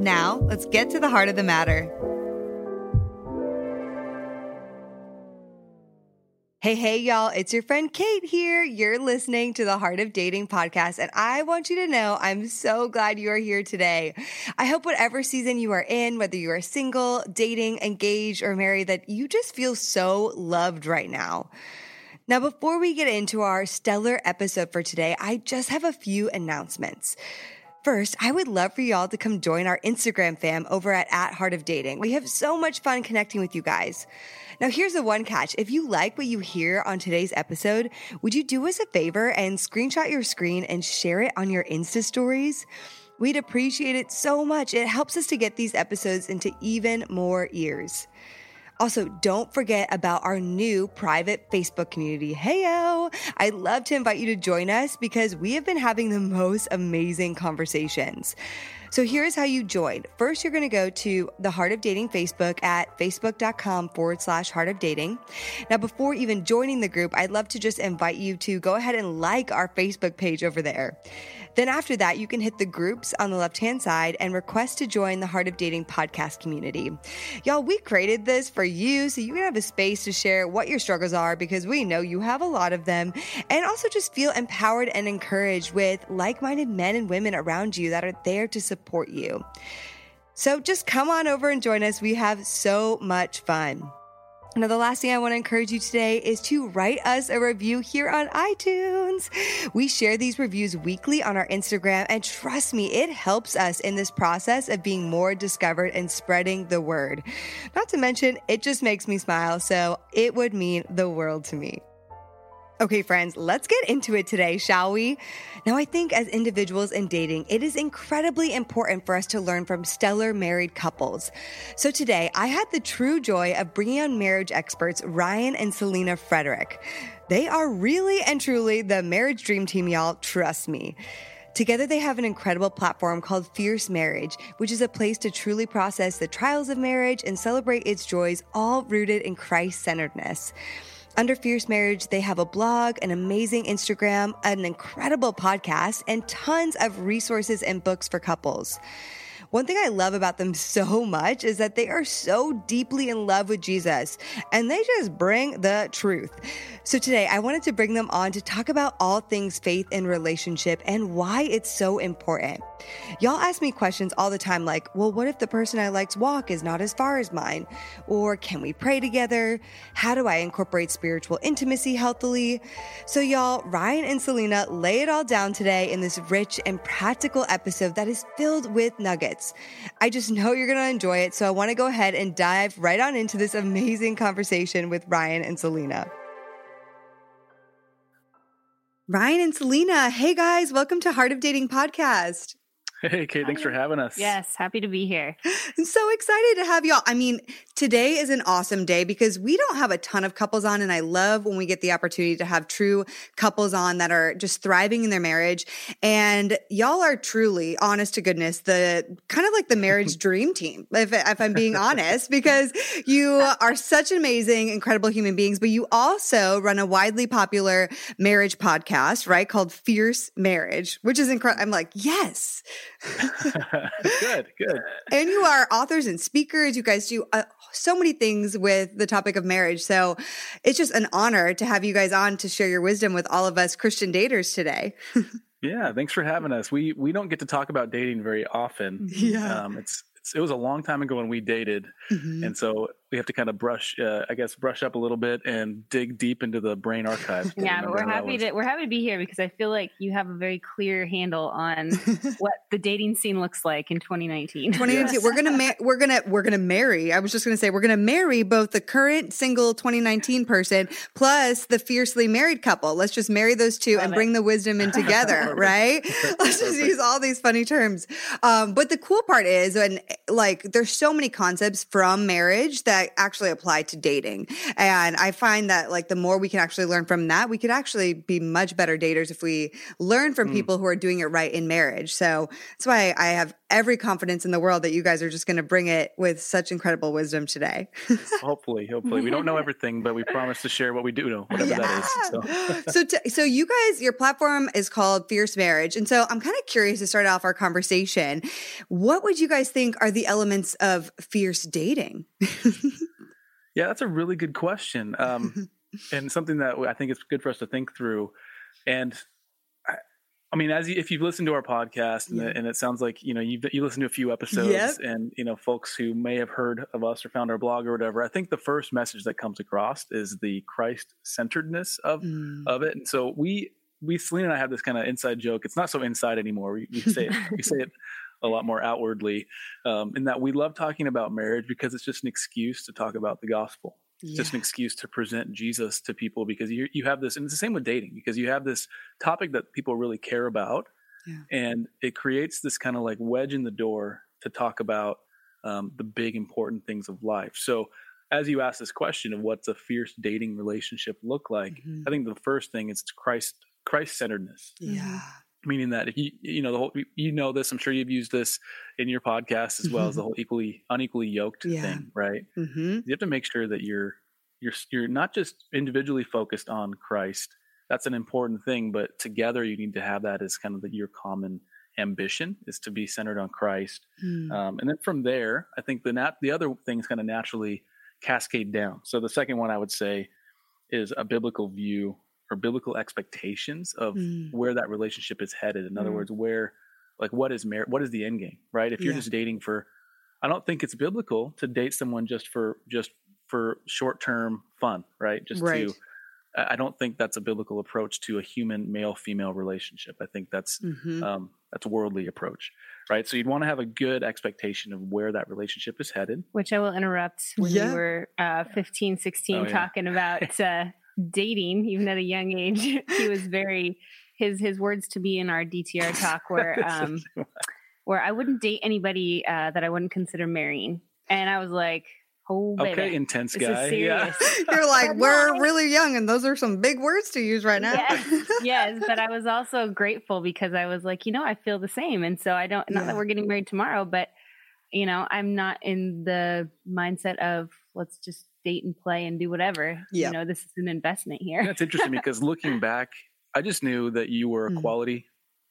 Now, let's get to the heart of the matter. Hey, hey, y'all, it's your friend Kait here. You're listening to the Heart of Dating podcast, and I want you to know I'm so glad you are here today. I hope whatever season you are in, whether you are single, dating, engaged, or married, that you just feel so loved right now. Now, before we get into our stellar episode for today, I just have a few announcements. First, I would love for y'all to come join our Instagram fam over at, at Heart of Dating. We have so much fun connecting with you guys. Now, here's the one catch. If you like what you hear on today's episode, would you do us a favor and screenshot your screen and share it on your Insta stories? We'd appreciate it so much. It helps us to get these episodes into even more ears. Also, don't forget about our new private Facebook community. Heyo! I'd love to invite you to join us because we have been having the most amazing conversations. So here's how you join. First, you're going to go to the Heart of Dating Facebook at facebook.com forward slash Heart of Dating. Now, before even joining the group, I'd love to just invite you to go ahead and like our Facebook page over there. Then after that, you can hit the groups on the left hand side and request to join the Heart of Dating podcast community. Y'all, we created this for you so you can have a space to share what your struggles are because we know you have a lot of them and also just feel empowered and encouraged with like minded men and women around you that are there to support you. So just come on over and join us. We have so much fun. Now, the last thing I want to encourage you today is to write us a review here on iTunes. We share these reviews weekly on our Instagram, and trust me, it helps us in this process of being more discovered and spreading the word. Not to mention, it just makes me smile, so it would mean the world to me. Okay, friends, let's get into it today, shall we? Now, I think as individuals in dating, it is incredibly important for us to learn from stellar married couples. So today, I had the true joy of bringing on marriage experts Ryan and Selena Frederick. They are really and truly the marriage dream team, y'all. Trust me. Together, they have an incredible platform called Fierce Marriage, which is a place to truly process the trials of marriage and celebrate its joys, all rooted in Christ centeredness. Under Fierce Marriage, they have a blog, an amazing Instagram, an incredible podcast, and tons of resources and books for couples. One thing I love about them so much is that they are so deeply in love with Jesus and they just bring the truth. So today I wanted to bring them on to talk about all things faith and relationship and why it's so important. Y'all ask me questions all the time like, well, what if the person I like's walk is not as far as mine? Or can we pray together? How do I incorporate spiritual intimacy healthily? So, y'all, Ryan and Selena lay it all down today in this rich and practical episode that is filled with nuggets. I just know you're going to enjoy it. So, I want to go ahead and dive right on into this amazing conversation with Ryan and Selena. Ryan and Selena, hey guys, welcome to Heart of Dating podcast. Hey, Kait, thanks for having us. Yes, happy to be here. I'm so excited to have y'all. I mean, today is an awesome day because we don't have a ton of couples on, and I love when we get the opportunity to have true couples on that are just thriving in their marriage. And y'all are truly, honest to goodness, the kind of like the marriage dream team, if, if I'm being honest, because you are such amazing, incredible human beings, but you also run a widely popular marriage podcast, right? Called Fierce Marriage, which is incredible. I'm like, yes. good, good. And you are authors and speakers. You guys do uh, so many things with the topic of marriage. So it's just an honor to have you guys on to share your wisdom with all of us Christian daters today. yeah, thanks for having us. We we don't get to talk about dating very often. Yeah, um, it's, it's it was a long time ago when we dated, mm-hmm. and so we have to kind of brush, uh, I guess, brush up a little bit and dig deep into the brain archives. yeah, but we're happy to we're happy to be here because I feel like you have a very clear handle on what the dating scene looks like in 2019. 2019, yes. we're gonna ma- we're gonna we're gonna marry. I was just gonna say we're gonna marry both the current single 2019 person plus the fiercely married couple. Let's just marry those two Love and it. bring the wisdom in together, right? Let's just use all these funny terms. Um, but the cool part is, and like there's so many concepts from marriage that actually apply to dating. And I find that like the more we can actually learn from that, we could actually be much better daters if we learn from mm. people who are doing it right in marriage. So that's why I have every confidence in the world that you guys are just going to bring it with such incredible wisdom today. hopefully, hopefully. We don't know everything, but we promise to share what we do know, whatever yeah. that is. So, so, t- so you guys, your platform is called Fierce Marriage. And so I'm kind of curious to start off our conversation. What would you guys think are the elements of fierce dating? yeah, that's a really good question. Um, and something that I think it's good for us to think through. And I mean, as you, if you've listened to our podcast, and, yeah. it, and it, sounds like you know you you listened to a few episodes, yep. and you know folks who may have heard of us or found our blog or whatever. I think the first message that comes across is the Christ centeredness of mm. of it, and so we we Selena and I have this kind of inside joke. It's not so inside anymore. We, we say it, we say it a lot more outwardly, um, in that we love talking about marriage because it's just an excuse to talk about the gospel. It's yeah. just an excuse to present Jesus to people because you you have this, and it's the same with dating because you have this topic that people really care about, yeah. and it creates this kind of like wedge in the door to talk about um, the big important things of life. So, as you ask this question of what's a fierce dating relationship look like, mm-hmm. I think the first thing is Christ Christ centeredness. Yeah. Meaning that if you you know the whole you know this, I'm sure you've used this in your podcast as well mm-hmm. as the whole equally unequally yoked yeah. thing, right? Mm-hmm. You have to make sure that you're you're you're not just individually focused on Christ. That's an important thing, but together you need to have that as kind of the, your common ambition is to be centered on Christ. Mm. Um, and then from there, I think the nat- the other things kind of naturally cascade down. So the second one I would say is a biblical view or biblical expectations of mm. where that relationship is headed. In other mm. words, where like what is merit what is the end game, right? If you're yeah. just dating for I don't think it's biblical to date someone just for just for short term fun, right? Just right. to I don't think that's a biblical approach to a human male female relationship. I think that's mm-hmm. um, that's a worldly approach, right? So you'd want to have a good expectation of where that relationship is headed. Which I will interrupt when yeah. you were uh, 15, 16, oh, yeah. talking about uh, dating, even at a young age. he was very his his words to me in our DTR talk were um, where I wouldn't date anybody uh, that I wouldn't consider marrying, and I was like. Oh, baby. Okay, intense guy. Yeah. You're like, we're really young, and those are some big words to use right now. Yes, yes, but I was also grateful because I was like, you know, I feel the same, and so I don't. Not yeah. that we're getting married tomorrow, but you know, I'm not in the mindset of let's just date and play and do whatever. Yeah. You know, this is an investment here. That's interesting because looking back, I just knew that you were a mm. quality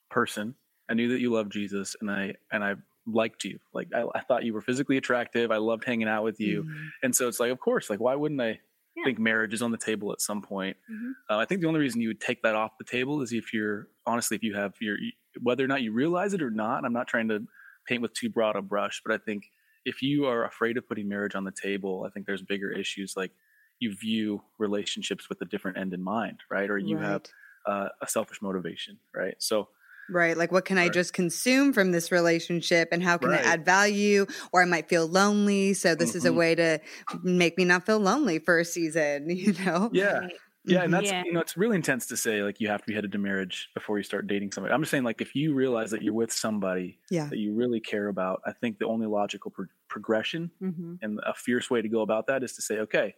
person. I knew that you loved Jesus and I and I liked you. Like I, I thought you were physically attractive. I loved hanging out with you. Mm. And so it's like, of course, like why wouldn't I yeah. think marriage is on the table at some point? Mm-hmm. Uh, I think the only reason you would take that off the table is if you're honestly, if you have your whether or not you realize it or not. I'm not trying to paint with too broad a brush, but I think if you are afraid of putting marriage on the table, I think there's bigger issues like you view relationships with a different end in mind, right? Or you right. have uh, a selfish motivation, right? So, right, like what can right. I just consume from this relationship, and how can right. it add value? Or I might feel lonely, so this mm-hmm. is a mm-hmm. way to make me not feel lonely for a season, you know? Yeah. Yeah, and mm-hmm. that's yeah. you know it's really intense to say like you have to be headed to marriage before you start dating somebody. I'm just saying like if you realize that you're with somebody yeah. that you really care about, I think the only logical pro- progression mm-hmm. and a fierce way to go about that is to say, okay,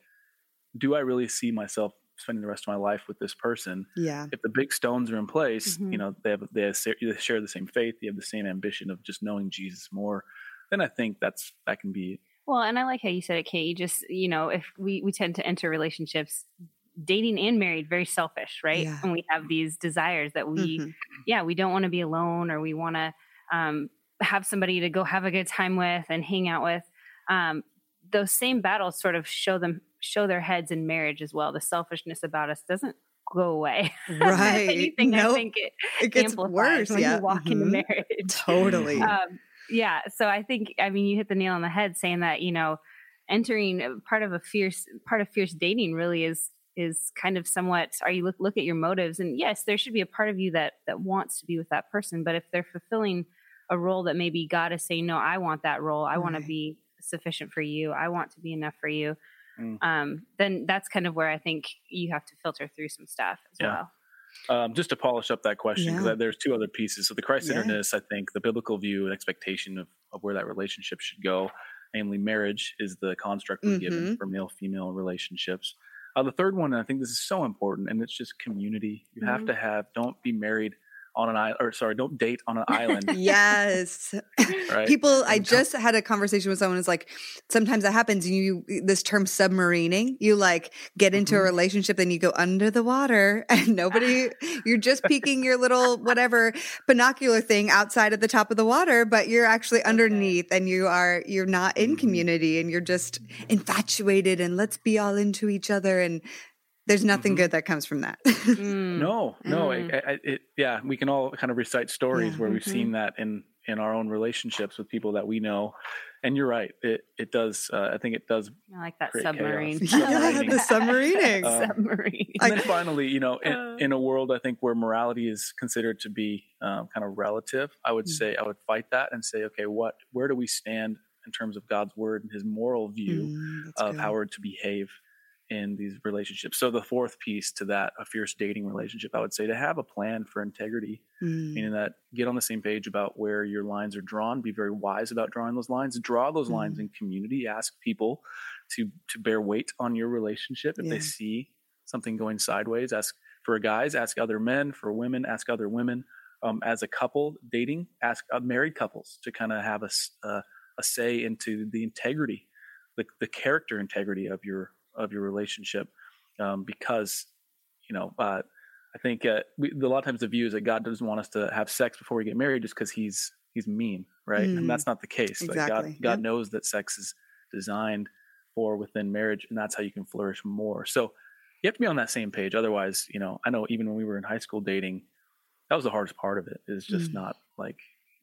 do I really see myself spending the rest of my life with this person? Yeah. If the big stones are in place, mm-hmm. you know they have they, have, they share the same faith, they have the same ambition of just knowing Jesus more. Then I think that's that can be well, and I like how you said it, Kait. You just, you know, if we, we tend to enter relationships dating and married very selfish right yeah. and we have these desires that we mm-hmm. yeah we don't want to be alone or we want to um, have somebody to go have a good time with and hang out with um, those same battles sort of show them show their heads in marriage as well the selfishness about us doesn't go away right anything nope. i think it, it gets worse when yeah. you walk mm-hmm. into marriage totally um, yeah so i think i mean you hit the nail on the head saying that you know entering part of a fierce part of fierce dating really is is kind of somewhat are you look look at your motives and yes there should be a part of you that that wants to be with that person but if they're fulfilling a role that maybe god is saying no i want that role i right. want to be sufficient for you i want to be enough for you mm. um, then that's kind of where i think you have to filter through some stuff as yeah. well um, just to polish up that question because yeah. there's two other pieces so the christ-centeredness yeah. i think the biblical view and expectation of of where that relationship should go. Namely, marriage is the construct we're given Mhm. for male female relationships. Uh, the third one, and I think this is so important, and it's just community. You have Mhm. to have. Don't be married on an island, or sorry, don't date on an island. Yes. Right. People, I just had a conversation with someone who's like, sometimes that happens. You, this term submarining, you like get into a Mhm. relationship, then you go under the water and nobody, you're just peeking your little whatever binocular thing outside of the top of the water, but you're actually underneath and you are, you're not in Mhm. community and you're just infatuated and let's be all into each other. And there's nothing Mhm. good that comes from that. Mm. No, no, Mm. I, I, it, yeah, we can all kind of recite stories Yeah. where we've Mhm. seen that in in our own relationships with people that we know, and you're right. It it does. Uh, I think it does. I like that Create submarine. chaos. yeah, the submarining. Uh, submarine. And then finally, you know, in, Uh. in a world I think where morality is considered to be um, kind of relative, I would Mm. say I would fight that and say, okay, what, where do we stand in terms of God's word and His moral view Mm, of good. how we're to behave in these relationships? So the fourth piece to that, a fierce dating relationship, I would say to have a plan for integrity Mm. meaning that get on the same page about where your lines are drawn be very wise about drawing those lines draw those lines Mm. in community ask people to to bear weight on your relationship if Yeah. they see something going sideways ask for guys ask other men for women ask other women um, as a couple dating ask uh, married couples to kind of have a, uh, a say into the integrity the, the character integrity of your of your relationship um, because you know uh, I think uh, we, a lot of times the view is that God doesn't want us to have sex before we get married just because he's he's mean, right? Mm. And that's not the case. Like Exactly. God, God Yep. knows that sex is designed for within marriage, and that's how you can flourish more. So you have to be on that same page. Otherwise, you know, I know even when we were in high school dating, that was the hardest part of it. Is just Mm. not like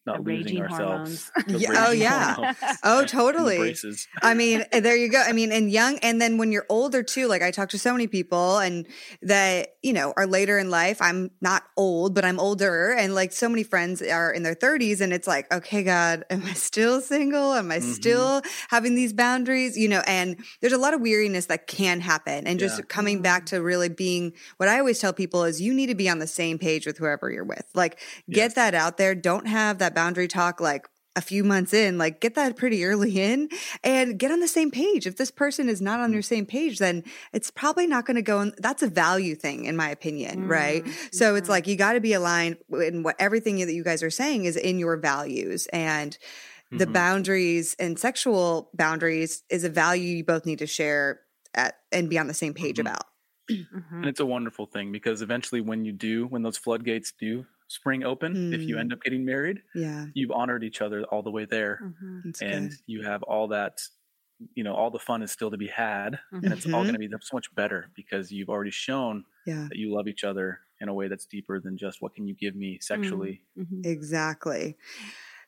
not The losing raging ourselves. hormones. Yeah, oh, yeah. hormones Oh, totally. I mean, eh, there you go. I mean, and young, and then when you're older too, like I talk to so many people and that, you know, are later in life. I'm not old, but I'm older. And like so many friends are in their 30s. And it's like, okay, God, am I still single? Am I Mhm. still having these boundaries? You know, and there's a lot of weariness that can happen. And just Yeah. coming back to really being what I always tell people is you need to be on the same page with whoever you're with. Like, get Yes. that out there. Don't have that boundary talk like, a few months in, like get that pretty early in and get on the same page. If this person is not on Mm. your same page, then it's probably not going to go. In, that's a value thing, in my opinion, right? Mm, So it's like you got to be aligned in what everything that you guys are saying is in your values and the Mhm. boundaries and sexual boundaries is a value you both need to share at and be on the same page Mhm. about. And it's a wonderful thing because eventually, when you do, when those floodgates do spring open, if you Mm. end up getting married, Yeah, you've honored each other all the way there. Mhm. and good. you have all that you know all the fun is still to be had and it's all Mhm. going to be so much better because you've already shown Yeah, that you love each other in a way that's deeper than just what can you give me sexually Mhm. Exactly.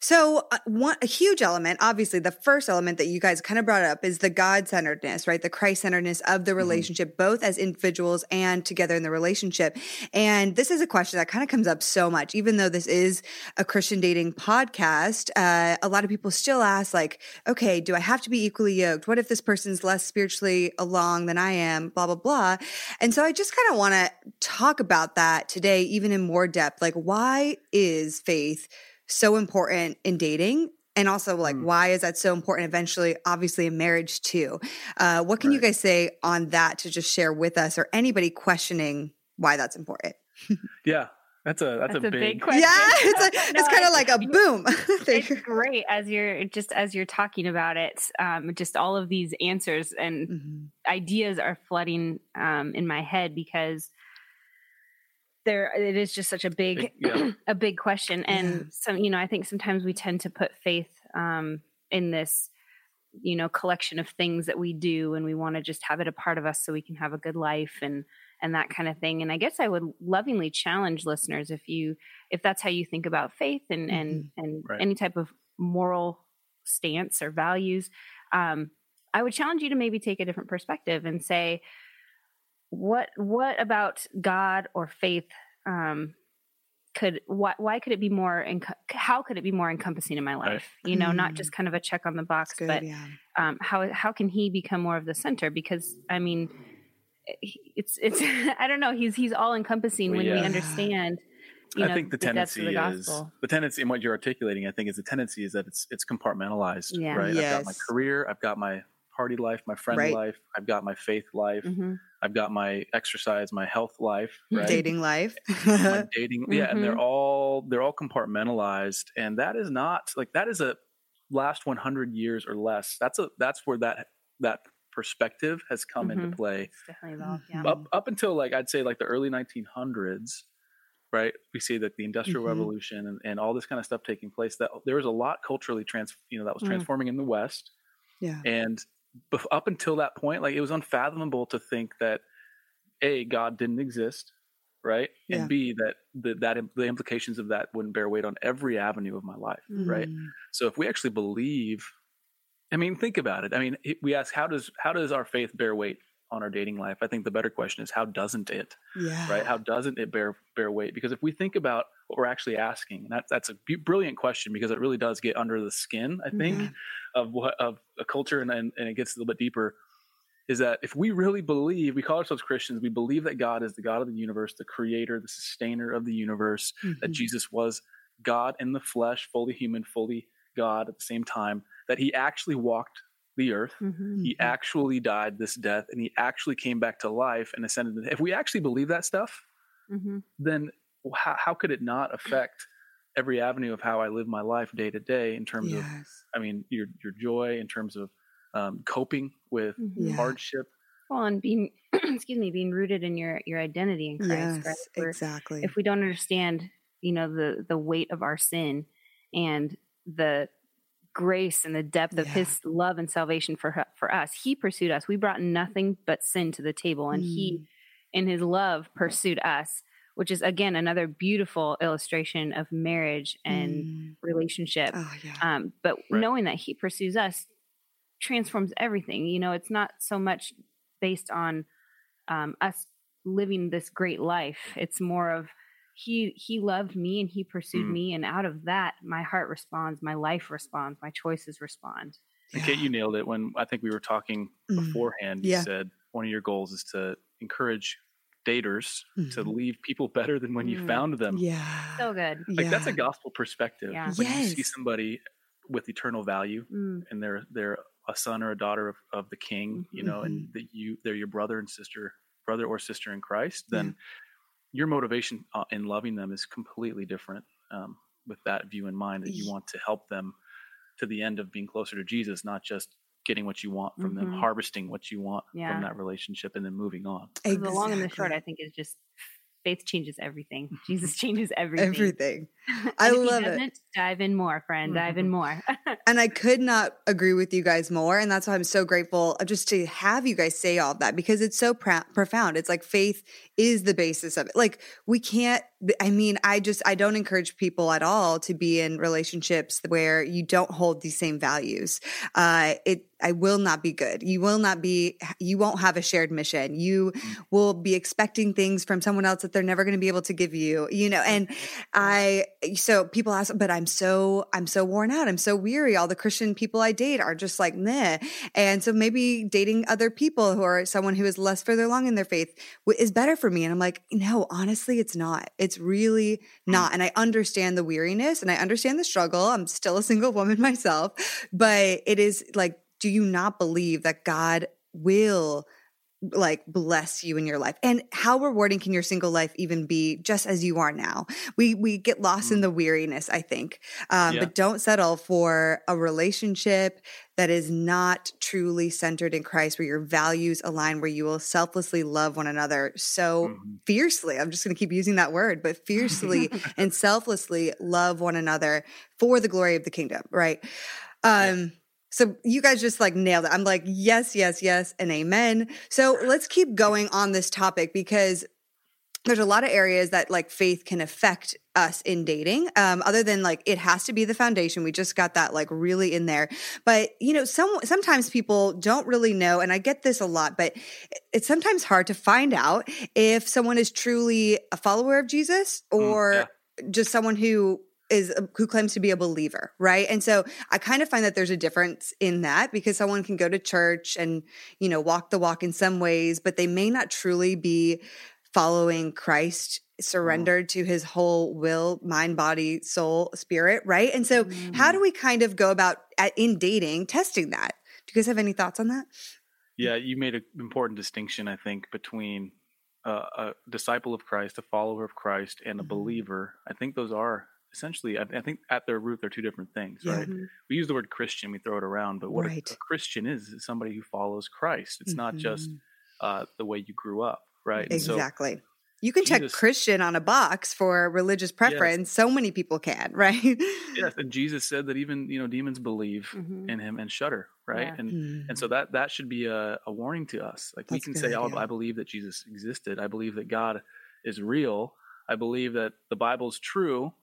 So, uh, one a huge element, obviously, the first element that you guys kind of brought up is the God centeredness, right? The Christ centeredness of the relationship, both as individuals and together in the relationship. And this is a question that kind of comes up so much, even though this is a Christian dating podcast. Uh, a lot of people still ask, like, okay, do I have to be equally yoked? What if this person's less spiritually along than I am? Blah blah blah. And so, I just kind of want to talk about that today, even in more depth. Like, why is faith? So important in dating and also like Mm. why is that so important eventually obviously in marriage too uh, what can you guys say on that to just share with us or anybody questioning why that's important yeah that's a that's, That's a, a big, big question. yeah it's like No, it's kind of like a boom There it's great as you're just as you're talking about it um, just all of these answers and Mhm. ideas are flooding um, in my head because there it is just such a big Big- yeah. a big question and Yeah. some you know i think sometimes we tend to put faith um, in this you know collection of things that we do and we want to just have it a part of us so we can have a good life and and that kind of thing and i guess i would lovingly challenge listeners if you if that's how you think about faith and and and Right. any type of moral stance or values um i would challenge you to maybe take a different perspective and say what what about god or faith um could why, why could it be more enc- how could it be more encompassing in my Right. life you know not Mm. just kind of a check on the box good but yeah um, how how can he become more of the center? Because I mean, it's it's I don't know. He's he's all encompassing Well, when we understand you know, I think the tendency the is the tendency in what you're articulating. I think is the tendency is that it's it's compartmentalized, Yeah. right? I've got my career, I've got my party life, my friend Right. life, I've got my faith life, hmm I've got my exercise, my health life, right? Dating life. my dating, yeah, and they're Mhm. all they're all compartmentalized, and that is not like that is a last 100 years or less. That's a that's where that that perspective has come Mhm. into play It's definitely evolved. Yeah. Up up until like I'd say like the early 1900s, right? We see that the Industrial Mhm. Revolution and, and all this kind of stuff taking place. That there was a lot culturally trans, you know, that was Mm. transforming in the West, yeah. and up until that point, like it was unfathomable to think that a God didn't exist, right, Yeah. and b that the, that the implications of that wouldn't bear weight on every avenue of my life, right? Mm. So if we actually believe, I mean, think about it. I mean, we ask how does how does our faith bear weight on our dating life? I think the better question is how doesn't it, Yeah. right? How doesn't it bear bear weight? Because if we think about what we're actually asking, and that, that's a brilliant question because it really does get under the skin. I think Yeah. of what of a culture, and, and and it gets a little bit deeper. Is that if we really believe, we call ourselves Christians, we believe that God is the God of the universe, the creator, the sustainer of the universe, that Mhm. Jesus was God in the flesh, fully human, fully God at the same time, that he actually walked the earth. Mhm. He Mhm. actually died this death and he actually came back to life and ascended. If we actually believe that stuff, Mhm. then how, how could it not affect every avenue of how I live my life day to day in terms of, I mean, your, your joy, in terms of um, coping with Mhm. Yeah. hardship? Well, and being, excuse me, being rooted in your your identity in Christ. Yes. right? We're- Exactly. if we don't understand you know the the weight of our sin and the grace and the depth of Yeah. his love and salvation for hu- for us he pursued us we brought nothing but sin to the table and he Mm. in his love pursued us which is again another beautiful illustration of marriage and Mm. relationship Oh yeah. um, but Right. knowing that he pursues us transforms everything you know it's not so much based on um, us living this great life it's more of he he loved me and he pursued Mm. me and out of that my heart responds my life responds my choices respond And Kait, you nailed it when I think we were talking Mm. beforehand. You Yeah. said one of your goals is to encourage daters to Mhm. leave people better than when you Mm. found them. Yeah. so good Like that's a gospel perspective. Yeah. When you see somebody with eternal value Mm, and they're they're a son or a daughter of, of the king, you know, and that you they're your brother and sister, brother or sister in Christ, then your motivation uh, in loving them is completely different um, with that view in mind that you want to help them to the end of being closer to Jesus, not just getting what you want from them, Mhm. harvesting what you want Yeah. from that relationship, and then moving on. 'cause the long and the short i think is just faith changes everything jesus changes everything Everything. I love it. dive in more friend dive in mm-hmm. more And I could not agree with you guys more. And that's why I'm so grateful uh, just to have you guys say all that because it's so pra- profound. It's like faith is the basis of it. Like we can't, I mean, I just, I don't encourage people at all to be in relationships where you don't hold these same values. Uh, it, I will not be good. You will not be, you won't have a shared mission. You mm. will be expecting things from someone else that they're never going to be able to give you, you know, and I so people ask, but I'm so I'm so worn out. I'm so weary. All the Christian people I date are just like meh. And so maybe dating other people who are someone who is less further along in their faith is better for me. And I'm like, no, honestly, it's not. It's really mm. not. And I understand the weariness and I understand the struggle. I'm still a single woman myself, but it is like, do you not believe that God will? Like bless you in your life and how rewarding can your single life even be just as you are now we we get lost in Mm. the weariness i think um, Yeah. but don't settle for a relationship that is not truly centered in christ where your values align where you will selflessly love one another so Mhm. fiercely i'm just going to keep using that word but fiercely and selflessly love one another for the glory of the kingdom right um so you guys just like nailed it. I'm like yes yes yes and amen. So let's keep going on this topic because there's a lot of areas that like faith can affect us in dating um, other than like it has to be the foundation. We just got that like really in there. But you know some sometimes people don't really know and i get this a lot but it's sometimes hard to find out if someone is truly a follower of jesus or yeah. just someone who is who claims to be a believer, right? And so I kind of find that there's a difference in that because someone can go to church and, you know, walk the walk in some ways, but they may not truly be following Christ surrendered to his whole will, mind, body, soul, spirit, right? And so, mm. how do we kind of go about at, in dating testing that? Do you guys have any thoughts on that? Yeah, you made an important distinction, I think, between uh, a disciple of Christ, a follower of Christ, and a mm-hmm. believer. I think those are essentially, I, I, think at their root, they're two different things, right? Mm-hmm. We use the word Christian, we throw it around, but what right. a, a, Christian is, is somebody who follows Christ. It's mm-hmm. not just mm-hmm. uh, the way you grew up, right? Exactly. So, you can Jesus, check Christian on a box for religious preference. Yes. So many people can, right? yes, and Jesus said that even you know demons believe mm-hmm. in him and shudder, right? Yeah. And mm-hmm. and so that that should be a, a warning to us. Like That's we can say, "Oh, I believe that Jesus existed. I believe that God is real. I believe that the Bible is true."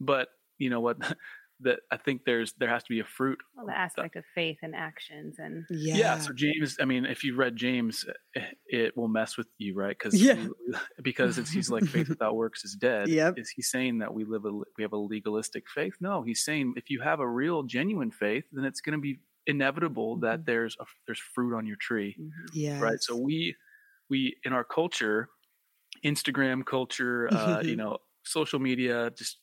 But you know what? that I think there's there has to be a fruit. Well, the aspect that, of faith and actions and yeah. yeah. So James, I mean, if you read James, eh, it will mess with you, right? Because yeah. because it's he's like faith without works is dead. Yep. Is he saying that we live a we have a legalistic faith? No, he's saying if you have a real genuine faith, then it's going to be inevitable that mm-hmm. there's a, there's fruit on your tree. Yeah. Mm-hmm. Right. So we we in our culture, Instagram culture, uh, you know, social media, just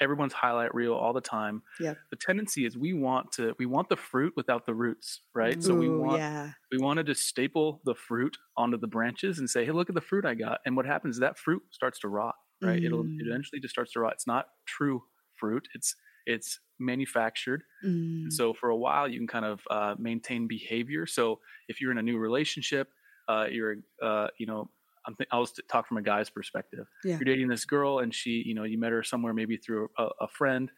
everyone's highlight reel all the time. Yeah. The tendency is we want to we want the fruit without the roots, right? Ooh, so we want yeah. we wanted to staple the fruit onto the branches and say, "Hey, look at the fruit I got." And what happens is that fruit starts to rot, right? Mm. It'll it eventually just starts to rot. It's not true fruit. It's it's manufactured. Mm. so for a while you can kind of uh, maintain behavior. So if you're in a new relationship, uh, you're uh, you know I'm th- I was talk from a guy's perspective. Yeah. You're dating this girl, and she, you know, you met her somewhere, maybe through a, a, friend,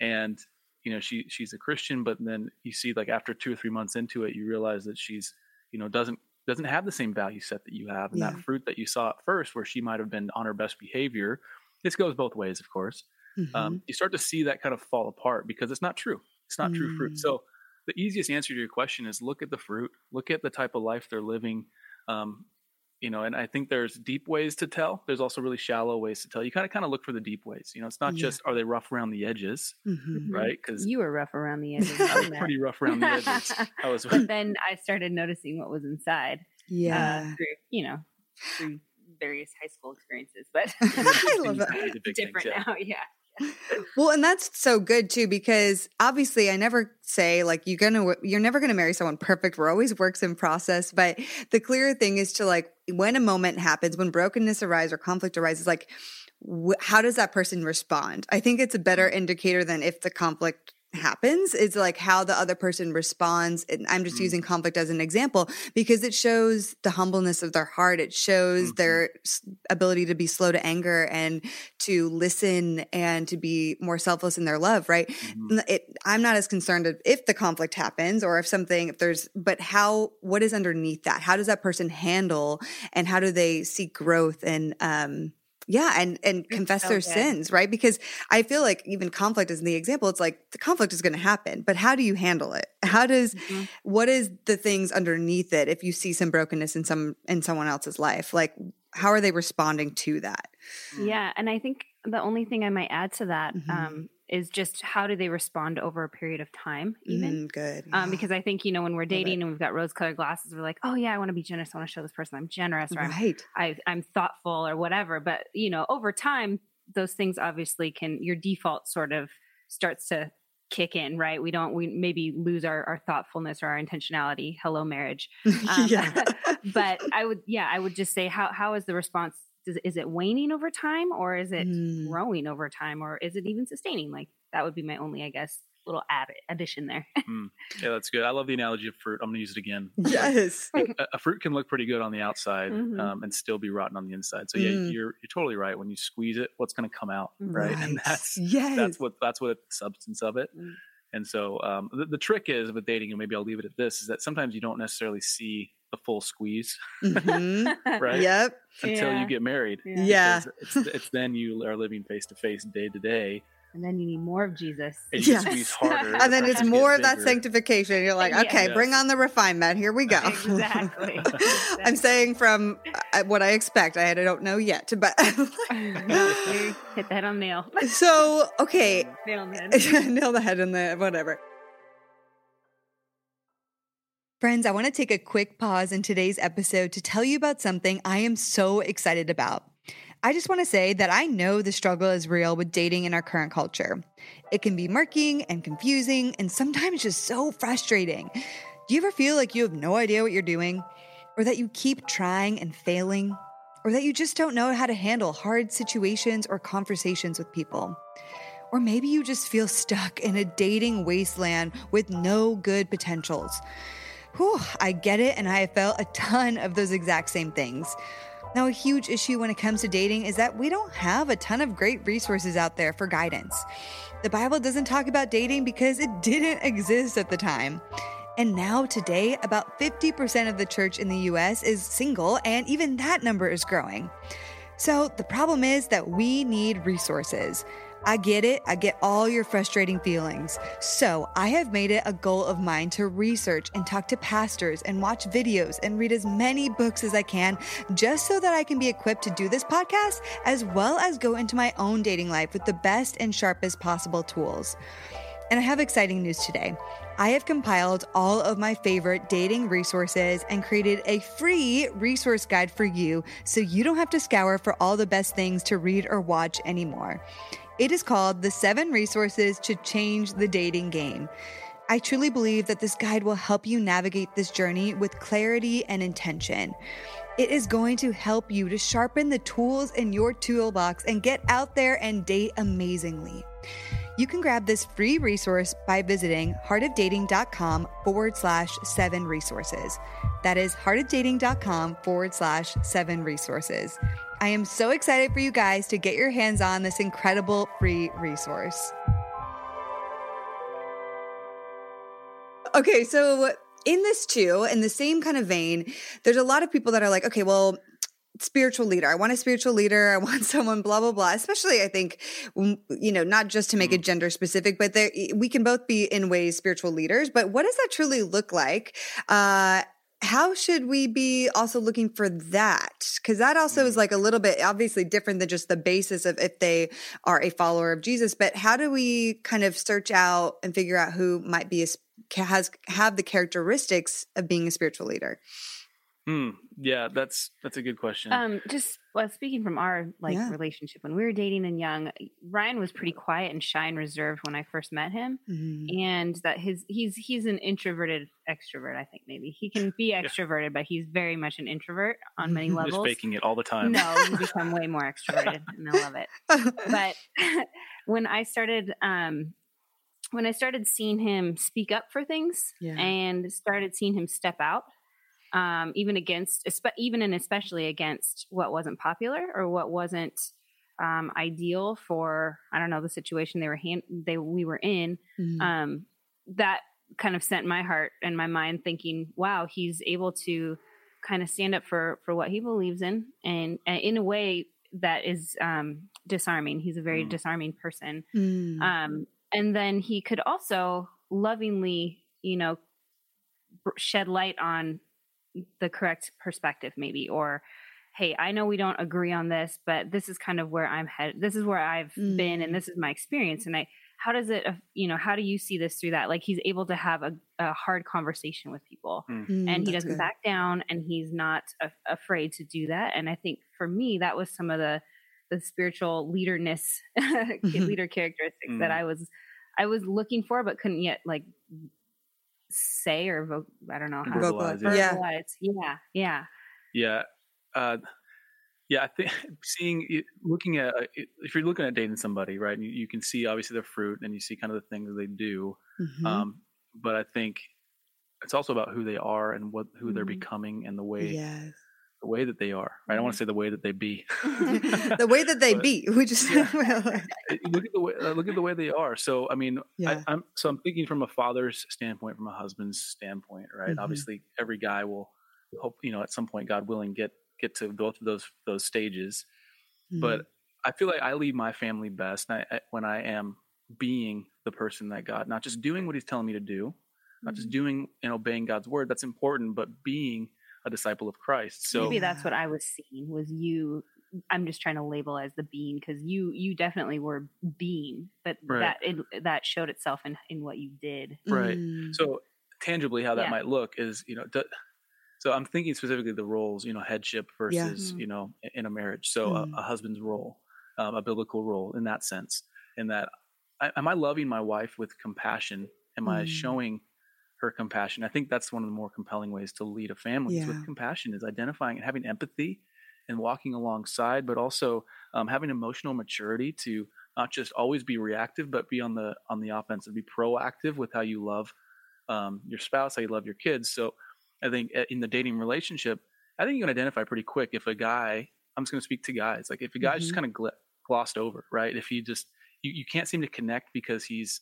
and you know, she she's a Christian, but then you see, like after two or three months into it, you realize that she's, you know, doesn't doesn't have the same value set that you have, and yeah. that fruit that you saw at first, where she might have been on her best behavior. This goes both ways, of course. Mm-hmm. Um, you start to see that kind of fall apart because it's not true. It's not mm. true fruit. Mm. So the easiest answer to your question is look at the fruit, look at the type of life they're living. Um, you know, and I think there's deep ways to tell. There's also really shallow ways to tell. You kind of kind of look for the deep ways. You know, it's not yeah. just are they rough around the edges, mm-hmm. right? Because you were rough around the edges. I was pretty rough around the edges. I was. but then I started noticing what was inside. Yeah, uh, through, you know, through various high school experiences. But I love that. Different things, yeah. now, yeah well, and that's so good too because obviously I never say like you're gonna you're never gonna marry someone perfect. We're always works in process, but the clear thing is to like when a moment happens, when brokenness arises or conflict arises, like how does that person respond? I think it's a better mm. indicator than if the conflict happens is like how the other person responds and i'm just mm-hmm. using conflict as an example because it shows the humbleness of their heart it shows mm-hmm. their ability to be slow to anger and to listen and to be more selfless in their love right mm-hmm. it, i'm not as concerned if the conflict happens or if something if there's but how what is underneath that how does that person handle and how do they seek growth and um yeah and and confess so their good. sins right because i feel like even conflict is the example it's like the conflict is going to happen but how do you handle it how does mm-hmm. what is the things underneath it if you see some brokenness in some in someone else's life like how are they responding to that yeah and i think the only thing i might add to that mm-hmm. um, is just how do they respond over a period of time even? Mm, good um, because i think you know when we're dating and we've got rose colored glasses we're like oh yeah i want to be generous i want to show this person i'm generous or right. I'm, I, am thoughtful or whatever but you know over time those things obviously can your default sort of starts to kick in right? We don't we maybe lose our, our thoughtfulness or our intentionality hello marriage. Um, but i would yeah i would just say how how is the response does, is it waning over time or is it mm. growing over time or is it even sustaining? Like that would be my only, I guess, little add addition there. mm. Yeah, that's good. I love the analogy of fruit. I'm going to use it again. Yes, a, a, fruit can look pretty good on the outside mm-hmm. um, and still be rotten on the inside. So yeah, mm. you're you're totally right. When you squeeze it, what's going to come out, right? right? And that's yes. that's what that's what the substance of it. Mm. And so um, the, the trick is with dating, and maybe I'll leave it at this: is that sometimes you don't necessarily see the full squeeze, mm-hmm. right? Yep. Until yeah. you get married. Yeah. yeah. It's, it's, then you are living face to face, day to day. And then you need more of Jesus. And yes. harder. and then it's more of that sanctification. You're like, okay, yes. bring on the refinement. Here we go. Exactly. I'm saying from uh, what I expect. I don't know yet, but hit the head on the nail. So okay, nail the head. nail the head in the whatever. Friends, I want to take a quick pause in today's episode to tell you about something I am so excited about. I just want to say that I know the struggle is real with dating in our current culture. It can be murky and confusing and sometimes just so frustrating. Do you ever feel like you have no idea what you're doing? Or that you keep trying and failing? Or that you just don't know how to handle hard situations or conversations with people? Or maybe you just feel stuck in a dating wasteland with no good potentials. Whew, I get it, and I have felt a ton of those exact same things. Now, a huge issue when it comes to dating is that we don't have a ton of great resources out there for guidance. The Bible doesn't talk about dating because it didn't exist at the time. And now, today, about 50% of the church in the US is single, and even that number is growing. So, the problem is that we need resources. I get it. I get all your frustrating feelings. So I have made it a goal of mine to research and talk to pastors and watch videos and read as many books as I can just so that I can be equipped to do this podcast as well as go into my own dating life with the best and sharpest possible tools. And I have exciting news today. I have compiled all of my favorite dating resources and created a free resource guide for you so you don't have to scour for all the best things to read or watch anymore. It is called The Seven Resources to Change the Dating Game. I truly believe that this guide will help you navigate this journey with clarity and intention. It is going to help you to sharpen the tools in your toolbox and get out there and date amazingly. You can grab this free resource by visiting heartofdating.com forward slash seven resources. That is heartofdating.com forward slash seven resources. I am so excited for you guys to get your hands on this incredible free resource. Okay, so in this too, in the same kind of vein, there's a lot of people that are like, okay, well, spiritual leader. I want a spiritual leader. I want someone, blah, blah, blah. Especially, I think, you know, not just to make it gender specific, but there, we can both be in ways spiritual leaders. But what does that truly look like? Uh, how should we be also looking for that? Because that also is mm. like a little bit obviously different than just the basis of if they are a follower of Jesus. But how do we kind of search out and figure out who might be a, has have the characteristics of being a spiritual leader? Hmm. Yeah, that's that's a good question. Um, just well, speaking from our like yeah. relationship when we were dating and young, Ryan was pretty quiet and shy and reserved when I first met him, mm-hmm. and that his he's he's an introverted extrovert. I think maybe he can be extroverted, yeah. but he's very much an introvert on many levels. Just faking it all the time. No, you become way more extroverted, and I love it. But when I started, um, when I started seeing him speak up for things yeah. and started seeing him step out um, even against, even and especially against what wasn't popular or what wasn't um, ideal for I don't know the situation they were hand, they we were in. Mm-hmm. Um, that kind of sent my heart and my mind thinking, wow, he's able to kind of stand up for for what he believes in, and, and in a way that is um, disarming. He's a very mm. disarming person, mm. um, and then he could also lovingly, you know, shed light on the correct perspective maybe or hey i know we don't agree on this but this is kind of where i'm headed this is where i've mm. been and mm. this is my experience and i how does it you know how do you see this through that like he's able to have a, a hard conversation with people mm. mm and he doesn't good. back down and he's not a, afraid to do that and i think for me that was some of the the spiritual leaderness leader characteristics mm. that i was i was looking for but couldn't yet like say or vo- I don't know how verbalize, to yeah. verbalize. Yeah, yeah, yeah. Uh, yeah, I think seeing, looking at, uh, if you're looking at dating somebody, right, you, you, can see obviously their fruit and you see kind of the things they do. Mm-hmm. Um, but I think it's also about who they are and what who mm-hmm. they're becoming and the way yes the way that they are. Right? I don't want to mm-hmm. say the way that they be. the way that they but, be. We just yeah. look at the way uh, look at the way they are. So I mean, yeah. I, am so I'm thinking from a father's standpoint, from a husband's standpoint, right? Mm-hmm. Obviously, every guy will hope you know at some point, God willing, get get to both of those those stages. Mm-hmm. But I feel like I lead my family best I, I, when I am being the person that God, not just doing what He's telling me to do, not just mm-hmm. doing and obeying God's word. That's important, but being a disciple of Christ. So maybe that's what I was seeing was you. I'm just trying to label as the being because you you definitely were being, but right. that it, that showed itself in in what you did. Right. Mm. So tangibly how that Yeah. might look is you know do, so i'm thinking specifically the roles you know headship versus Mhm. you know in a marriage so Mm. a, a husband's role um, a biblical role in that sense in that I, am i loving my wife with compassion am i Mm. showing her compassion i think that's one of the more compelling ways to lead a family Yeah. with compassion is identifying and having empathy and walking alongside but also um, having emotional maturity to not just always be reactive but be on the on the offensive be proactive with how you love um, your spouse how you love your kids so i think uh, in the dating relationship i think you can identify pretty quick if a guy i'm just going to speak to guys like if a guy's just Mhm. kind of gl- glossed over right if he just you, you can't seem to connect because he's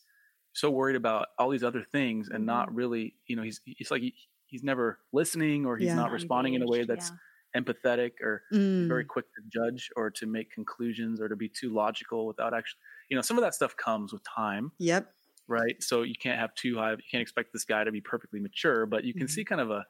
so worried about all these other things and not really you know he's it's like he, he's never listening or he's Yeah. not responding in a way that's yeah. empathetic or Mm. very quick to judge or to make conclusions or to be too logical without actually you know some of that stuff comes with time Yep. right so you can't have too high you can't expect this guy to be perfectly mature but you can Mhm. see kind of a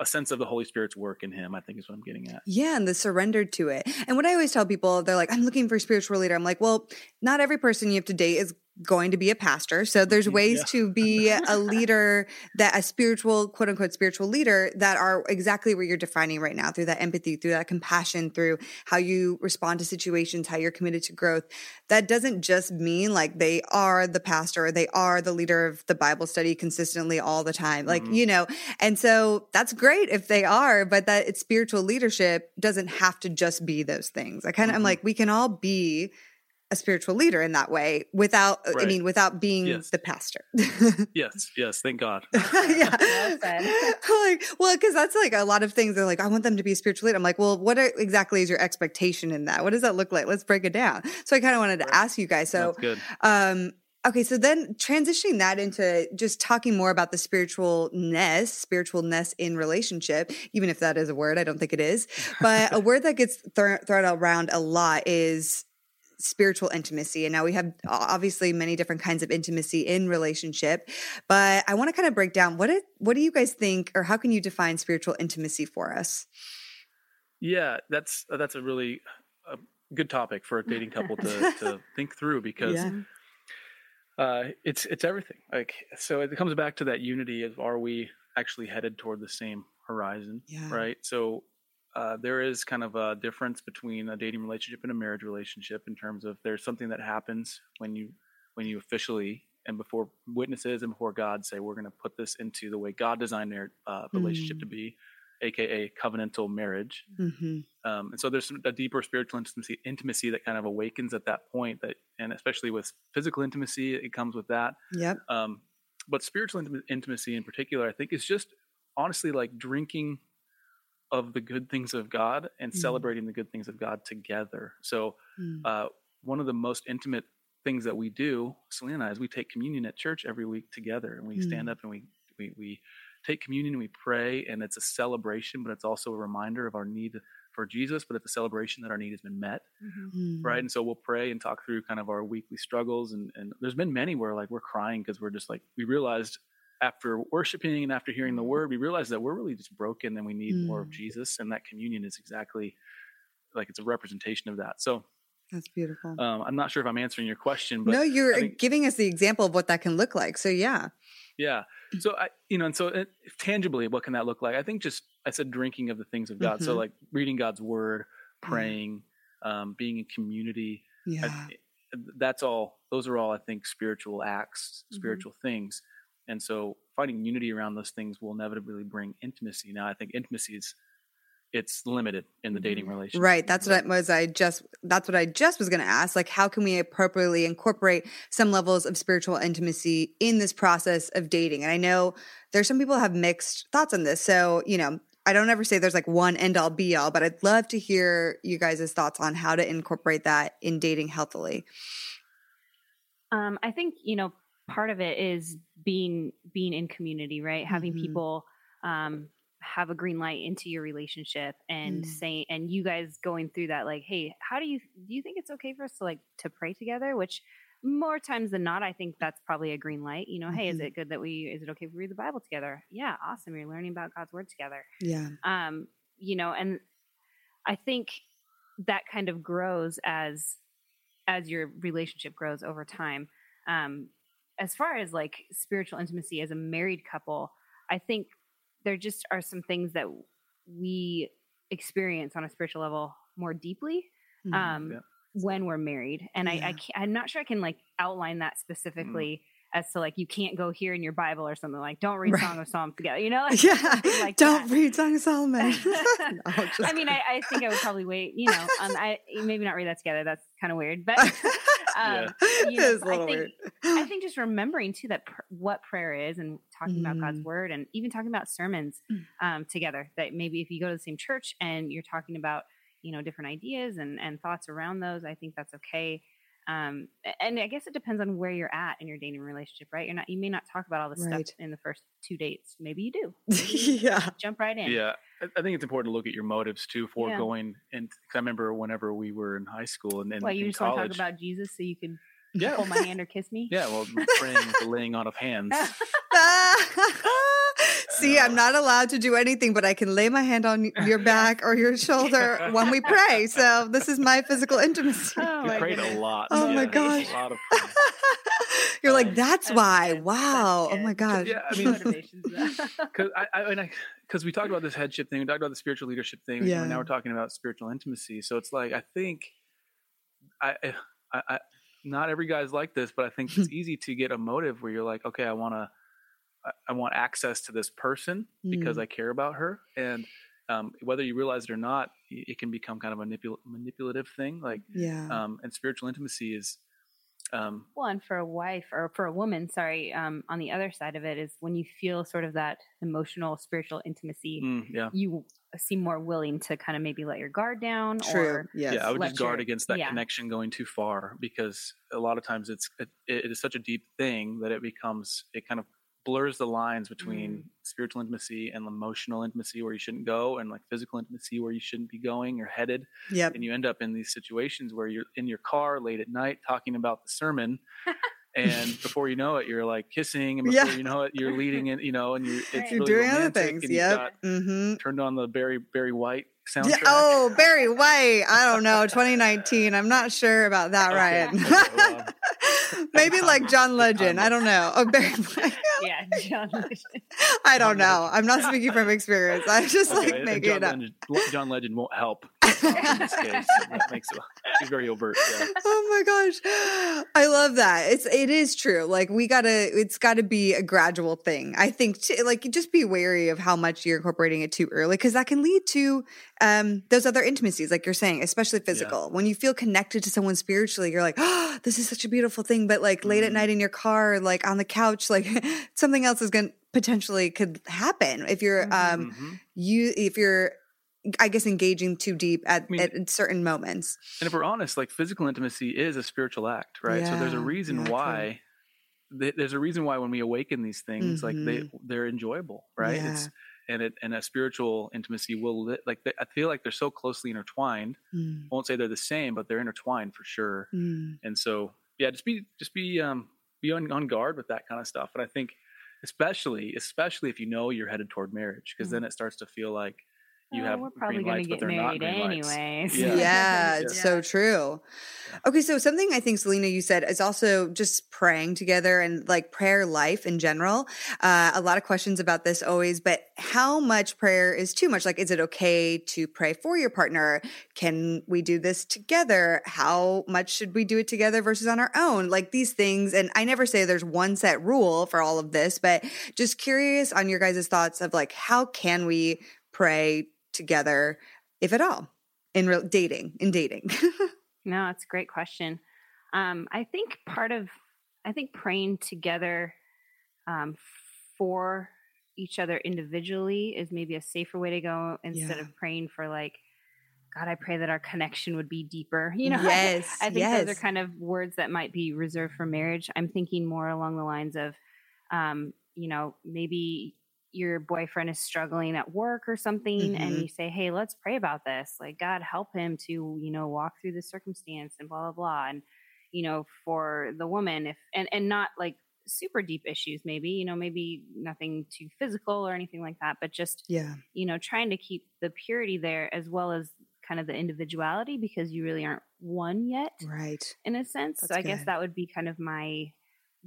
a sense of the holy spirit's work in him i think is what i'm getting at Yeah, and the surrender to it. And what I always tell people, they're like, I'm looking for a spiritual leader. I'm like, well, not every person you have to date is going to be a pastor. So there's Mhm, ways yeah. to be a leader that a spiritual, quote unquote, spiritual leader that are exactly what you're defining right now through that empathy, through that compassion, through how you respond to situations, how you're committed to growth. That doesn't just mean like they are the pastor, or they are the leader of the Bible study consistently all the time. Like, Mhm. you know, and so that's great if they are, but that it's spiritual leadership doesn't have to just be those things. I kind of, I'm Mhm. like, we can all be a spiritual leader in that way without, I mean, without being Yes. the pastor. yes yes thank god yeah. Well like, well, because that's like a lot of things. They're like, I want them to be a spiritual leader. I'm like, well, what are, exactly is your expectation in that? What does that look like? Let's break it down. So I kind of wanted to Right. ask you guys. So, that's good um, okay, so then transitioning that into just talking more about the spiritualness, spiritualness in relationship, even if that is a word, I don't think it is, but a word that gets thro- thrown around a lot is spiritual intimacy. And now we have obviously many different kinds of intimacy in relationship, but I want to kind of break down what it, what do you guys think, or how can you define spiritual intimacy for us? yeah that's that's a really uh, good topic for a dating couple to, to think through because Yeah. uh, it's it's everything. Like so, it comes back to that unity of are we actually headed toward the same horizon, Yeah. right? So uh, there is kind of a difference between a dating relationship and a marriage relationship in terms of there's something that happens when you when you officially and before witnesses and before God say we're going to put this into the way God designed their uh, relationship Mm. to be, aka covenantal marriage. hmm Um, and so there's some, a deeper spiritual intimacy, intimacy that kind of awakens at that point. That, and especially with physical intimacy, it comes with that. Yep. Um, but spiritual intim- intimacy in particular, I think, is just honestly like drinking of the good things of God and Mm. celebrating the good things of God together. So Mm. uh, one of the most intimate things that we do, Selena and I, is we take communion at church every week together, and we stand Mm. up and we we we take communion and we pray, and it's a celebration, but it's also a reminder of our need for Jesus, but it's a celebration that our need has been met, Mm. right? And so we'll pray and talk through kind of our weekly struggles, and and there's been many where like we're crying because we're just like we realized after worshiping and after hearing the word, we realize that we're really just broken and we need more of Mm. Jesus, and that communion is exactly like it's a representation of that. So That's beautiful. um, I'm not sure if I'm answering your question, but no, you're I think- giving us the example of what that can look like. So yeah. yeah. So I, you know, and so it, tangibly, what can that look like? I think just I said drinking of the things of God. So Mhm. like reading God's word, praying, um, being in community. I- Yeah. that's all. Those are all I think spiritual acts, Mm-hmm. spiritual things. And so finding unity around those things will inevitably bring intimacy. Now I think intimacy is it's limited in the dating relationship. Mm-hmm. Right. That's what I was I just that's what I just was going to ask. Like how can we appropriately incorporate some levels of spiritual intimacy in this process of dating? And I know there's some people have mixed thoughts on this. So, you know, I don't ever say there's like one end all be all, but I'd love to hear you guys' thoughts on how to incorporate that in dating healthily. Um, I think you know part of it is being being in community, right? Having Mhm. people um, have a green light into your relationship and Mm. saying, and you guys going through that, like, hey, how do you do? You think it's okay for us to like to pray together? Which more times than not, I think that's probably a green light. You know, hey, is Mhm. it good that we? Is it okay if we read the Bible together? Yeah, awesome. You're learning about God's word together Yeah. um, you know, and I think that kind of grows as as your relationship grows over time. Um, as far as like spiritual intimacy as a married couple, I think there just are some things that we experience on a spiritual level more deeply Mhm. um, Yeah. when we're married. And I, Yeah. I can't, I'm not sure I can like outline that specifically as to like you can't go here in your Bible or something like don't read Right. Song of Psalms together. You know, like, yeah. like Don't that. read Song of Solomon. No, I mean, I, I think I would probably wait. You know, um, I maybe not read that together. That's kind of weird, but um, Yeah. you know, it is a I think weird. I think just remembering too that pr- what prayer is and talking about God's Mm. word and even talking about sermons Mm. um, together. That maybe if you go to the same church and you're talking about you know different ideas and and thoughts around those, I think that's okay. Um, and I guess it depends on where you're at in your dating relationship, right? You're not you may not talk about all this Right. stuff in the first two dates. Maybe you do. Maybe you yeah. jump right in. Yeah, I, I think it's important to look at your motives too for Yeah. going. And 'cause I remember whenever we were in high school and, then Well, you in just want to college. talk about Jesus so you can yeah, hold my hand or kiss me? yeah. Well, praying with the laying on of hands. See, I'm not allowed to do anything, but I can lay my hand on your back or your shoulder when we pray. So this is my physical intimacy. Oh we my prayed goodness. a lot. Oh my gosh. a lot of. You're like, Um, that's That's why. good. That's Wow. Oh my good. gosh. Yeah, I mean, because I, I, and I, because we talked about this headship thing, we talked about the spiritual leadership thing, Yeah. and now we're talking about spiritual intimacy. So it's like I think, I, I, I not every guy's like this, but I think it's easy to get a motive where you're like, okay, I want to, I, I want access to this person because Mm. I care about her, and um, whether you realize it or not, it can become kind of a manipul- manipulative thing. Like, Yeah. um, and spiritual intimacy is, um, well, and for a wife or for a woman, sorry, um, on the other side of it is when you feel sort of that emotional, spiritual intimacy, mm, yeah. you seem more willing to kind of maybe let your guard down True. or Yes. Yeah, I would let just guard your- against that yeah. connection going too far because a lot of times it's it, it is such a deep thing that it becomes it kind of blurs the lines between Mm. spiritual intimacy and emotional intimacy where you shouldn't go and like physical intimacy where you shouldn't be going or headed Yep. and you end up in these situations where you're in your car late at night talking about the sermon and before you know it you're like kissing and before Yeah. you know it you're leading in you know and you're it's You're really doing other things. got Mm-hmm. turned on the Barry Barry White soundtrack Yeah, oh, Barry White. I don't know. 2019. I'm not sure about that, Okay. Ryan. Okay, well, Maybe like John Legend. I don't know. Oh, Barry White. yeah, John Legend. I don't know. I'm not speaking from experience. I'm just Okay, like and making John it up. Legend, John Legend won't help in this case. That makes it, he's very overt. Yeah. oh my gosh i love that it's it is true like we gotta it's gotta be a gradual thing i think t- like just be wary of how much you're incorporating it too early because that can lead to um those other intimacies like you're saying especially physical when you feel connected to someone spiritually you're like oh this is such a beautiful thing but like late at Mhm. night in your car like on the couch like something else is gonna potentially could happen if you're Mhm. um Mhm. you if you're i guess engaging too deep at, mean- at certain moments And if we're honest, like physical intimacy is a spiritual act, right? so there's a reason yeah, true. why. th- There's a reason why when we awaken these things, like they Mhm. they're enjoyable, right? It's and it and a spiritual intimacy will li- like they, I feel like they're so closely intertwined. Mm, I won't say they're the same, but they're intertwined for sure. mm. and so yeah just be just be um be on, on guard with that kind of stuff and i think especially especially if you know you're headed toward marriage because then it starts to feel like you Oh, have we're probably green going to get married green anyways. Yeah. Yeah, Yeah. it's so true. Okay, so something I think Selena you said is also just praying together and like prayer life in general. Uh, a lot of questions about this always, but how much prayer is too much? Like, is it okay to pray for your partner? Can we do this together? How much should we do it together versus on our own? Like these things, and I never say there's one set rule for all of this, but just curious on your guys' thoughts of like how can we pray together, if at all, in real dating, in dating. No, it's a great question. Um, I think part of, I think praying together um, for each other individually is maybe a safer way to go instead Yeah. of praying for like, God, I pray that our connection would be deeper. You know, yes, I think yes. those are kind of words that might be reserved for marriage. I'm thinking more along the lines of, um, you know, maybe your boyfriend is struggling at work or something, and Mhm. you say, "Hey, let's pray about this. Like, God, help him to, you know, walk through the circumstance and blah blah blah." And you know, for the woman, if and and not like super deep issues, maybe you know, maybe nothing too physical or anything like that, but just yeah, you know, trying to keep the purity there as well as kind of the individuality because you really aren't one yet right. in a sense. That's so I guess that would be kind of my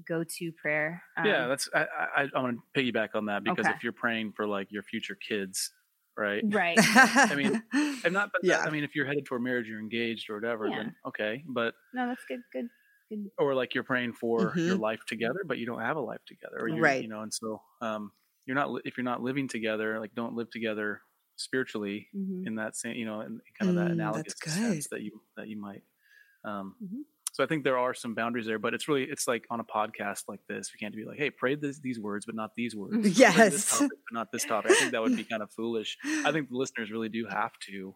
go to prayer. Um, yeah, that's I, I I want to piggyback on that because okay. if you're praying for like your future kids, right? Right. I mean, I'm not. But Yeah. that, I mean, if you're headed toward marriage, you're engaged or whatever, Yeah. then okay. But no, that's good. Good. Good. or like you're praying for your Mhm. life together, but you don't have a life together, or you're, Right. you know, and so um, you're not if you're not living together, like don't live together spiritually Mhm. in that same, you know, in kind of that Mm, analogous sense that you that you might. Um, Mhm. So I think there are some boundaries there, but it's really it's like on a podcast like this, we can't be like, hey, pray this, these words, but not these words. This Yes. topic, but not this topic. I think that would be kind of foolish. I think the listeners really do have to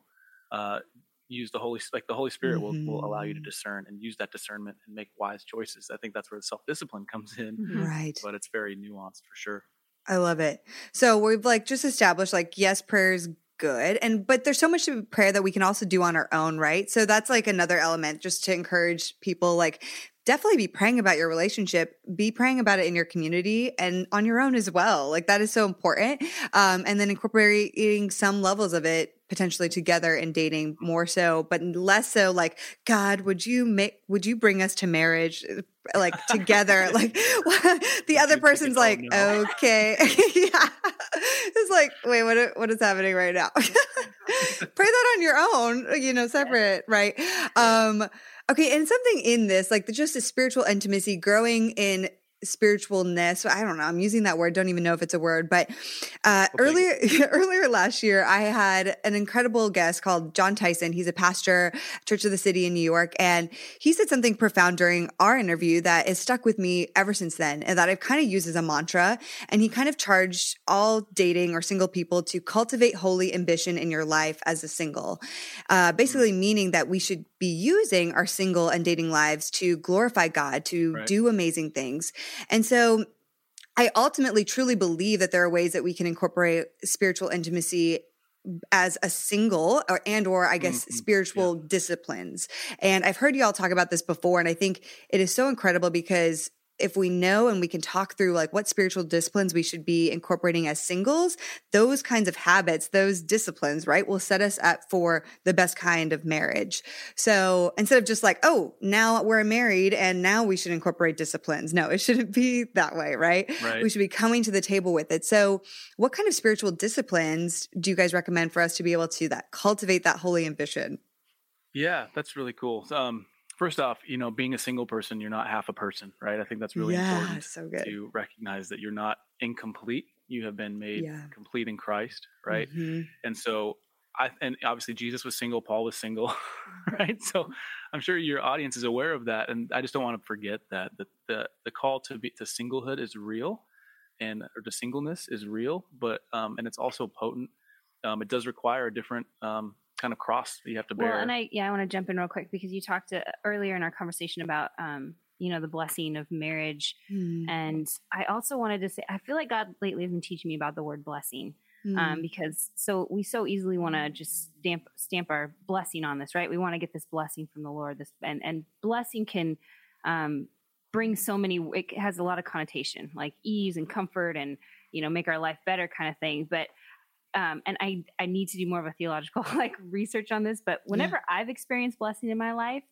uh, use the Holy like the Holy Spirit will, will allow you to Mhm. discern and use that discernment and make wise choices. I think that's where the self discipline comes in, Mhm. Right. but it's very nuanced for sure. I love it. So we've like just established like yes, prayer is good, and but there's so much of prayer that we can also do on our own, right? So that's like another element just to encourage people like definitely be praying about your relationship, be praying about it in your community and on your own as well. Like that is so important. Um, and then incorporating some levels of it potentially together and dating more so, but less so like, God, would you make, would you bring us to marriage? Like together, like the other person's like, now? okay, yeah, it's like, wait, what? What is happening right now? Pray that on your own, you know, separate, right? Um, okay, and something in this, like the, just a spiritual intimacy, growing in spiritualness. I don't know. I'm using that word. Don't even know if it's a word. But uh, Okay. earlier, earlier last year, I had an incredible guest called Jon Tyson. He's a pastor, Church of the City in New York, and he said something profound during our interview that has stuck with me ever since then, and that I've kind of used as a mantra. And he kind of charged all dating or single people to cultivate holy ambition in your life as a single, uh, basically meaning that we should be using our single and dating lives to glorify God, to Right. do amazing things. And so I ultimately truly believe that there are ways that we can incorporate spiritual intimacy as a single or and or I guess Mhm. spiritual disciplines. And I've heard y'all talk about this before and I think it is so incredible because if we know and we can talk through like what spiritual disciplines we should be incorporating as singles, those kinds of habits, those disciplines, right, will set us up for the best kind of marriage. So instead of just like, oh, now we're married and now we should incorporate disciplines. No, it shouldn't be that way, right? Right. We should be coming to the table with it. So, what kind of spiritual disciplines do you guys recommend for us to be able to that cultivate that holy ambition? Yeah, that's really cool. Um, first off, you know, being a single person, you're not half a person, right? I think that's really important so good. to recognize that you're not incomplete. You have been made Yeah. complete in Christ, right? Mhm. And so I and obviously Jesus was single, Paul was single, right? So I'm sure your audience is aware of that and I just don't want to forget that that the the call to be to singlehood is real and or to singleness is real, but um and it's also potent. Um it does require a different um kind of cross that you have to bear. Well, and I yeah, I want to jump in real quick because you talked uh earlier in our conversation about um, you know the blessing of marriage, Mm. and I also wanted to say I feel like God lately has been teaching me about the word blessing Mm. um, because so we so easily want to just stamp stamp our blessing on this, right? We want to get this blessing from the Lord. This and and blessing can um, bring so many. It has a lot of connotation, like ease and comfort, and you know, make our life better, kind of thing. But um, and I I need to do more of a theological like research on this. But whenever I've experienced blessing in my life,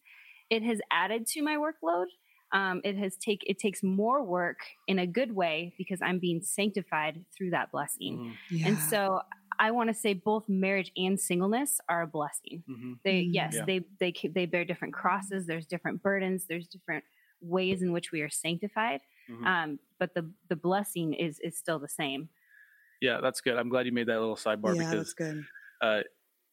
it has added to my workload. Um, it has take it takes more work in a good way because I'm being sanctified through that blessing. Mhm, yeah. And so I want to say both marriage and singleness are a blessing. mhm. They Mm. yes, Yeah. they they they bear different crosses. There's different burdens. There's different ways in which we are sanctified. Mhm. Um, but the the blessing is is still the same. Yeah, that's good. I'm glad you made that little sidebar yeah, because that's good. uh,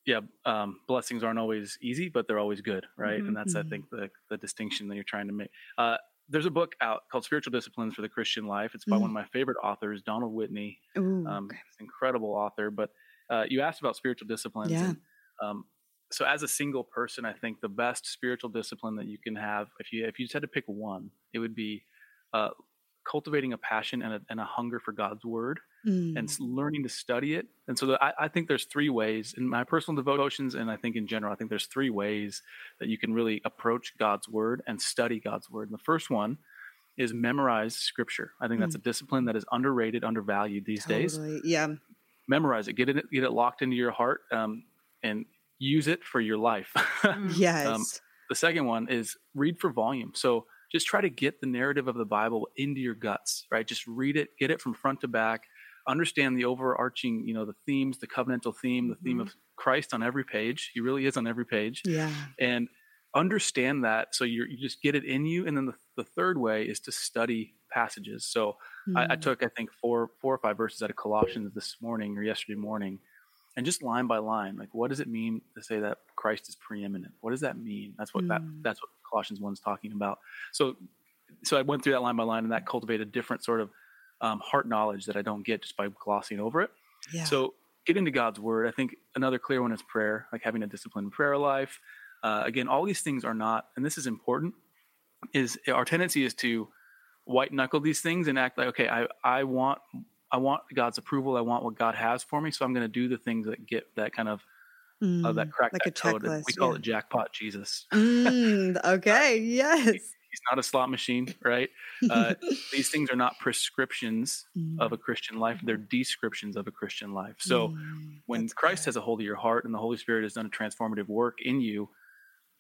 yeah, um, blessings aren't always easy, but they're always good, right? Mhm. And that's, I Mhm. think, the the distinction that you're trying to make. Uh, there's a book out called Spiritual Disciplines for the Christian Life. It's by Mm. one of my favorite authors, Donald Whitney. Ooh, Um, okay. incredible author. But uh, you asked about spiritual disciplines. Yeah. And, um, so, as a single person, I think the best spiritual discipline that you can have, if you if you just had to pick one, it would be uh, cultivating a passion and a, and a hunger for God's word Mm. and learning to study it. And so the, I, I think there's three ways in my personal devotions, and I think in general, I think there's three ways that you can really approach God's word and study God's word. And the first one is memorize scripture. I think that's a discipline that is underrated, undervalued these days. Yeah. Memorize it, get it, get it locked into your heart, um, and use it for your life. Mm. Yes. Um, the second one is read for volume. So just try to get the narrative of the Bible into your guts, right? Just read it, get it from front to back, understand the overarching, you know, the themes, the covenantal theme, the mm-hmm. theme of Christ on every page. He really is on every page. Yeah. And understand that so you you just get it in you. And then the, the third way is to study passages. So mm-hmm. I, I mm. took, I think, four four or five verses out of Colossians this morning or yesterday morning and just line by line like what does it mean to say that christ is preeminent what does that mean that's what mm. that that's what colossians 1 is talking about so so i went through that line by line and that cultivated a different sort of um, heart knowledge that i don't get just by glossing over it yeah. so get into god's word i think another clear one is prayer like having a disciplined prayer life uh, again all these things are not and this is important is our tendency is to white knuckle these things and act like okay i i want I want God's approval. I want what God has for me. So I'm going to do the things that get that kind of mm, uh, that mm, crack like that code. We call yeah. it jackpot Jesus. Mm, okay. yes. He, he's not a slot machine, right? Uh, these things are not prescriptions mm. of a Christian life; they're descriptions of a Christian life. So, mm, when Christ good. has a hold of your heart and the Holy Spirit has done a transformative work in you,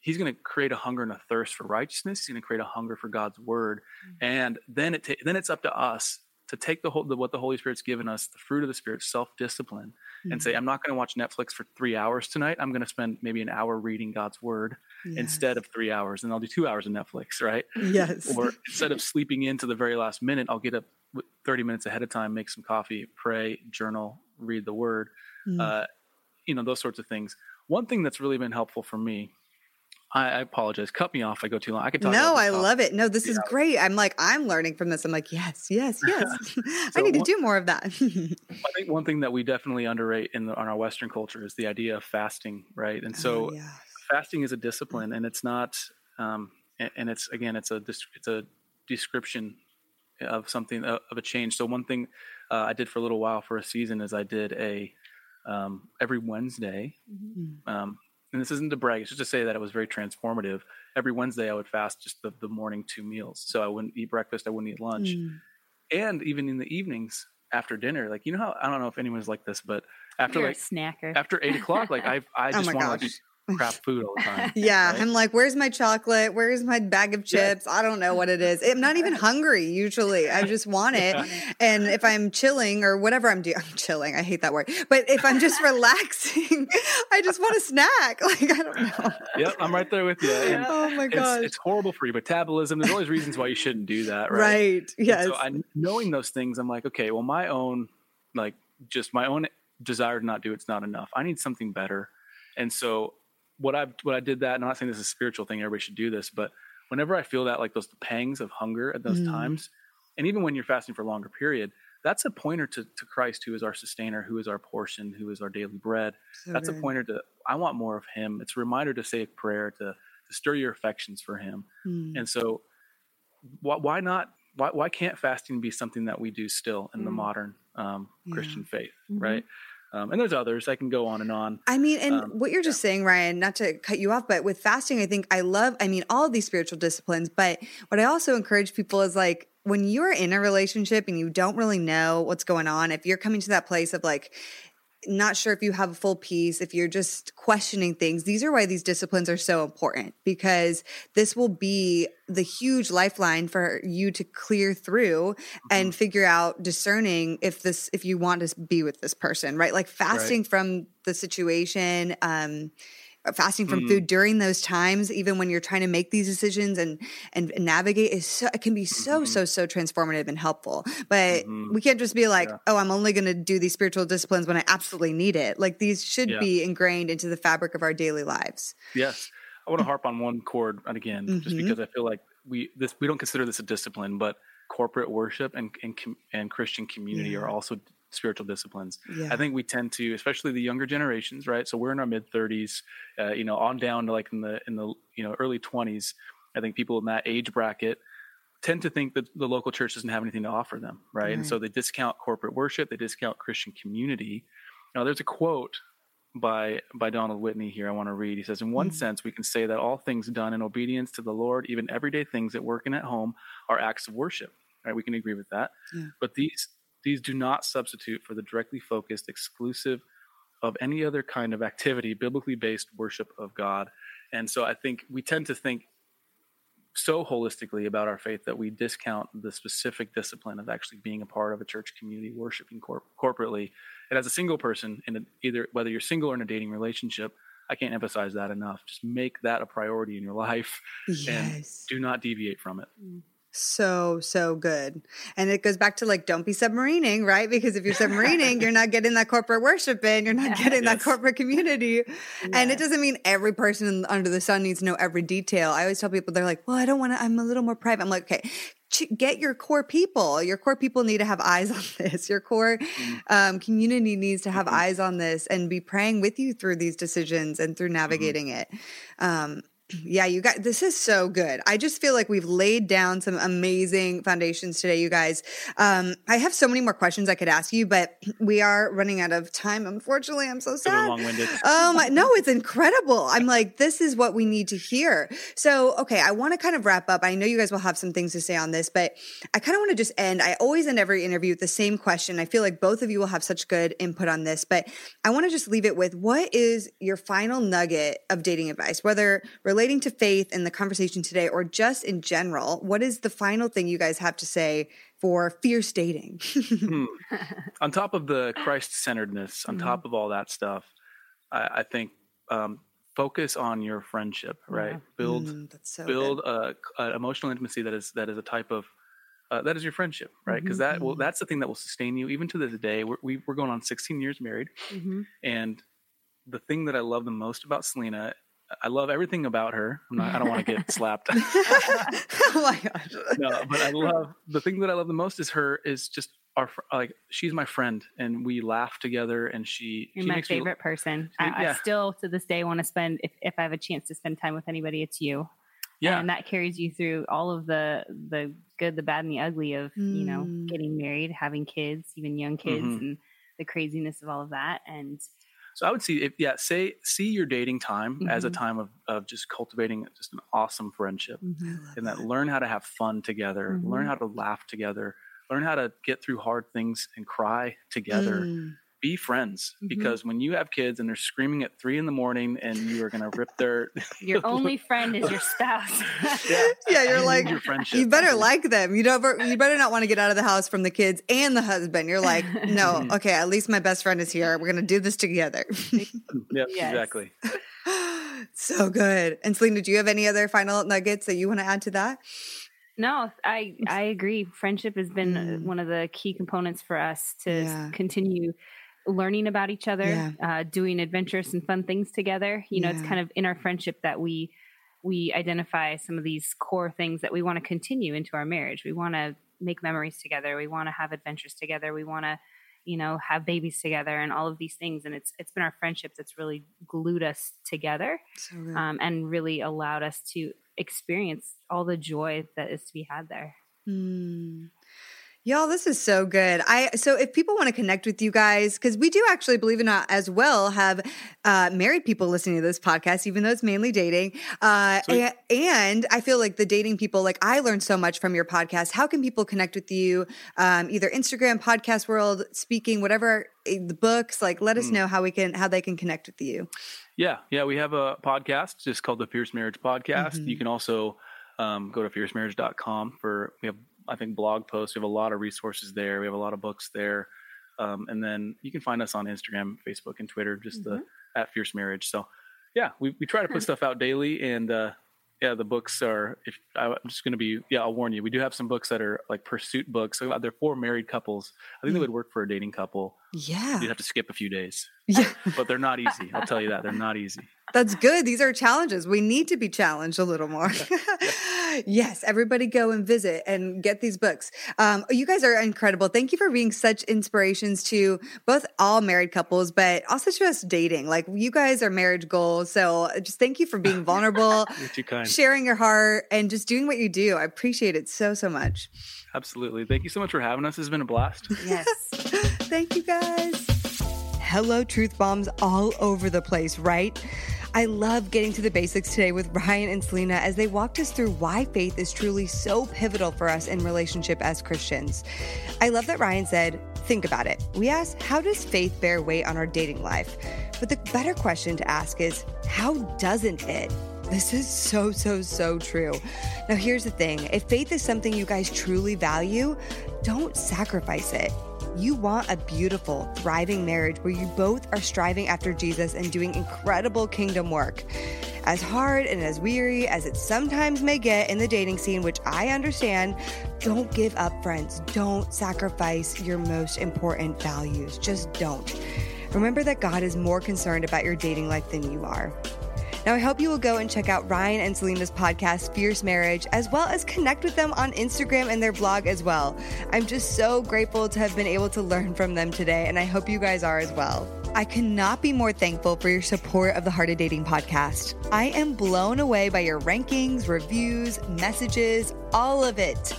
He's going to create a hunger and a thirst for righteousness. He's going to create a hunger for God's word, mm. and then it ta- then it's up to us to take the whole the, what the Holy Spirit's given us, the fruit of the Spirit, self discipline, mm-hmm. and say, I'm not going to watch Netflix for three hours tonight. I'm going to spend maybe an hour reading God's Word yes. instead of three hours, and I'll do two hours of Netflix, right? Yes. or instead of sleeping into the very last minute, I'll get up 30 minutes ahead of time, make some coffee, pray, journal, read the Word, mm-hmm. uh, you know, those sorts of things. One thing that's really been helpful for me I, I, apologize. Cut me off. I go too long. I could talk. No, I love it. No, this yeah. is great. I'm like, I'm learning from this. I'm like, yes, yes, yes. so I need to do more of that. I think one thing that we definitely underrate in the, on our Western culture is the idea of fasting, right? And so, oh, yeah. fasting is a discipline, and it's not. Um, and, and, it's again, it's a it's a description of something of a change. So one thing uh, I did for a little while for a season is I did a um, every Wednesday. Mm-hmm. Um, and this isn't to brag, it's just to say that it was very transformative. Every Wednesday, I would fast just the, the morning two meals. So I wouldn't eat breakfast, I wouldn't eat lunch. Mm. And even in the evenings after dinner, like, you know how, I don't know if anyone's like this, but after You're like, snacker. after eight o'clock, like I, I oh just oh want to like crap food all the time. yeah. Right? I'm like, where's my chocolate? Where's my bag of chips? I don't know what it is. I'm not even hungry usually. I just want it. Yeah. And if I'm chilling or whatever I'm doing, I'm chilling. I hate that word. But if I'm just relaxing, I just want a snack. Like, I don't know. Yep. I'm right there with you. And oh my gosh. It's, it's, horrible for your metabolism. There's always reasons why you shouldn't do that. Right. Right. Yes. so I, knowing those things, I'm like, okay, well, my own, like just my own desire to not do it's not enough. I need something better. And so what I what I did that. And I'm not saying this is a spiritual thing. Everybody should do this, but whenever I feel that like those pangs of hunger at those mm. times, and even when you're fasting for a longer period, that's a pointer to, to Christ, who is our sustainer, who is our portion, who is our daily bread. So that's good. a pointer to I want more of Him. It's a reminder to say a prayer to to stir your affections for Him. Mm. And so, why, why not? Why, why can't fasting be something that we do still in mm. the modern um, yeah. Christian faith, mm-hmm. right? Um, and there's others. I can go on and on. I mean, and um, what you're just saying, Ryan, not to cut you off, but with fasting, I think I love, I mean, all of these spiritual disciplines. But what I also encourage people is like, when you're in a relationship and you don't really know what's going on, if you're coming to that place of like, not sure if you have a full peace, if you're just questioning things, these are why these disciplines are so important because this will be the huge lifeline for you to clear through mm-hmm. and figure out discerning if this if you want to be with this person, right? Like fasting right. from the situation um fasting from mm. food during those times even when you're trying to make these decisions and and navigate is so it can be so mm-hmm. so so transformative and helpful but mm-hmm. we can't just be like yeah. oh i'm only going to do these spiritual disciplines when i absolutely need it like these should yeah. be ingrained into the fabric of our daily lives yes i want to harp on one chord and again mm-hmm. just because i feel like we this we don't consider this a discipline but corporate worship and and, and christian community yeah. are also spiritual disciplines. Yeah. I think we tend to, especially the younger generations, right? So we're in our mid 30s, uh, you know, on down to like in the in the you know early 20s. I think people in that age bracket tend to think that the local church doesn't have anything to offer them, right? right. And so they discount corporate worship, they discount Christian community. Now, there's a quote by by Donald Whitney here I want to read. He says, "In one mm-hmm. sense, we can say that all things done in obedience to the Lord, even everyday things at work and at home, are acts of worship." Right? We can agree with that. Yeah. But these these do not substitute for the directly focused, exclusive of any other kind of activity, biblically based worship of God. And so I think we tend to think so holistically about our faith that we discount the specific discipline of actually being a part of a church community, worshiping cor- corporately. And as a single person, in a, either whether you're single or in a dating relationship, I can't emphasize that enough. Just make that a priority in your life Yes. and do not deviate from it. Mm-hmm. So, so good. And it goes back to like, don't be submarining, right? Because if you're submarining, you're not getting that corporate worship in, you're not getting that corporate community. And it doesn't mean every person under the sun needs to know every detail. I always tell people, they're like, well, I don't want to, I'm a little more private. I'm like, okay, get your core people. Your core people need to have eyes on this. Your core um, community needs to have Mhm. eyes on this and be praying with you through these decisions and through navigating it. Um, yeah, you guys, this is so good. I just feel like we've laid down some amazing foundations today, you guys. Um, I have so many more questions I could ask you, but we are running out of time. Unfortunately, I'm so sad. long winded. Oh my, no, it's incredible. I'm like, this is what we need to hear. So, okay, I want to kind of wrap up. I know you guys will have some things to say on this, but I kind of want to just end. I always end every interview with the same question. I feel like both of you will have such good input on this, but I want to just leave it with what is your final nugget of dating advice, whether relating to faith and the conversation today or just in general? What is the final thing you guys have to say for fierce dating? Hmm. on top of the Christ centeredness, on Mhm. top of all that stuff, I, I think um, focus on your friendship. Right, Yeah. build Mm, so build a, a emotional intimacy that is that is a type of uh, that is your friendship, right? Because that will Mhm. that's the thing that will sustain you even to this day. We're, we, we're going on 16 years married, Mhm. and the thing that I love the most about Selena, I love everything about her. I'm not, I don't want to get slapped. oh my gosh. no, but I love the thing that I love the most is her is just our like she's my friend and we laugh together and she You're she my makes me- favorite person. I, I yeah. still, to this day, want to spend. If, if I have a chance to spend time with anybody, it's you. yeah and that carries you through all of the the good, the bad, and the ugly of you know Mm. getting married, having kids, even young kids, Mhm. and the craziness of all of that. And So I would see if yeah, say see your dating time as a Mhm. time of, of just cultivating just an awesome friendship and that learn how to have fun together, learn Mhm. how to laugh together, learn how to get through hard things and cry together. Be friends Mhm. because when you have kids and they're screaming at three in the morning and you are gonna rip their your only friend is your spouse. Yeah. Yeah, you're you like, your friendship. you better like them. You don't. You better not want to get out of the house from the kids and the husband. You're like, no, Mhm. okay. At least my best friend is here. We're gonna do this together. Yep, Yes. exactly. so good. And Selena, do you have any other final nuggets that you want to add to that? No, I I agree. Friendship has been Mm. one of the key components for us to Yeah. continue learning about each other, Yeah. uh, doing adventurous and fun things together. You know, it's kind of in our friendship that we we identify some of these core things that we want to continue into our marriage. We want to make memories together. We want to have adventures together. We want to, you know, have babies together and all of these things. And it's it's been our friendship that's really glued us together So um, and really allowed us to experience all the joy that is to be had there. Hmm. Y'all, this is so good. I so if people want to connect with you guys, because we do actually, believe it or not, as well have uh, married people listening to this podcast, even though it's mainly dating. Uh, and, and I feel like the dating people, like I learned so much from your podcast. How can people connect with you? Um, either Instagram, podcast world, speaking, whatever, eh, the books. Like, let us Mm. know how we can how they can connect with you. Yeah, yeah, we have a podcast just called the Fierce Marriage Podcast. Mhm. You can also um, go to fiercemarriage.com for we have I think blog posts. We have a lot of resources there. We have a lot of books there, um, and then you can find us on Instagram, Facebook, and Twitter, just the at Fierce Marriage. So yeah, we we try to put stuff out daily, and uh, yeah, the books are. If I'm just going to be, yeah, I'll warn you, we do have some books that are like pursuit books. So they're for married couples. I think they Mm. would work for a dating couple. Yeah, You'd have to skip a few days, yeah. but they're not easy. I'll tell you that they're not easy. That's good. These are challenges. We need to be challenged a little more. yes, everybody go and visit and get these books. Um, you guys are incredible. Thank you for being such inspirations to both all married couples, but also to us dating. Like you guys are marriage goals. So just thank you for being vulnerable, You're too kind. sharing your heart, and just doing what you do. I appreciate it so, so much. Absolutely. Thank you so much for having us. It's been a blast. Yes. Thank you guys. Hello, truth bombs all over the place, right? I love getting to the basics today with Ryan and Selena as they walked us through why faith is truly so pivotal for us in relationship as Christians. I love that Ryan said, Think about it. We asked, How does faith bear weight on our dating life? But the better question to ask is, How doesn't it? This is so, so, so true. Now, here's the thing if faith is something you guys truly value, don't sacrifice it. You want a beautiful, thriving marriage where you both are striving after Jesus and doing incredible kingdom work. As hard and as weary as it sometimes may get in the dating scene, which I understand, don't give up, friends. Don't sacrifice your most important values. Just don't. Remember that God is more concerned about your dating life than you are. Now, I hope you will go and check out Ryan and Selena's podcast, Fierce Marriage, as well as connect with them on Instagram and their blog as well. I'm just so grateful to have been able to learn from them today, and I hope you guys are as well. I cannot be more thankful for your support of the Heart of Dating podcast. I am blown away by your rankings, reviews, messages, all of it.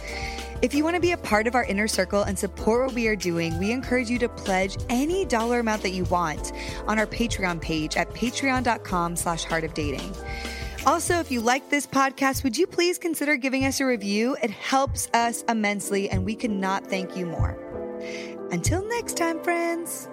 If you want to be a part of our inner circle and support what we are doing, we encourage you to pledge any dollar amount that you want on our Patreon page at patreon.com slash heart of dating. Also, if you like this podcast, would you please consider giving us a review? It helps us immensely, and we cannot thank you more. Until next time, friends.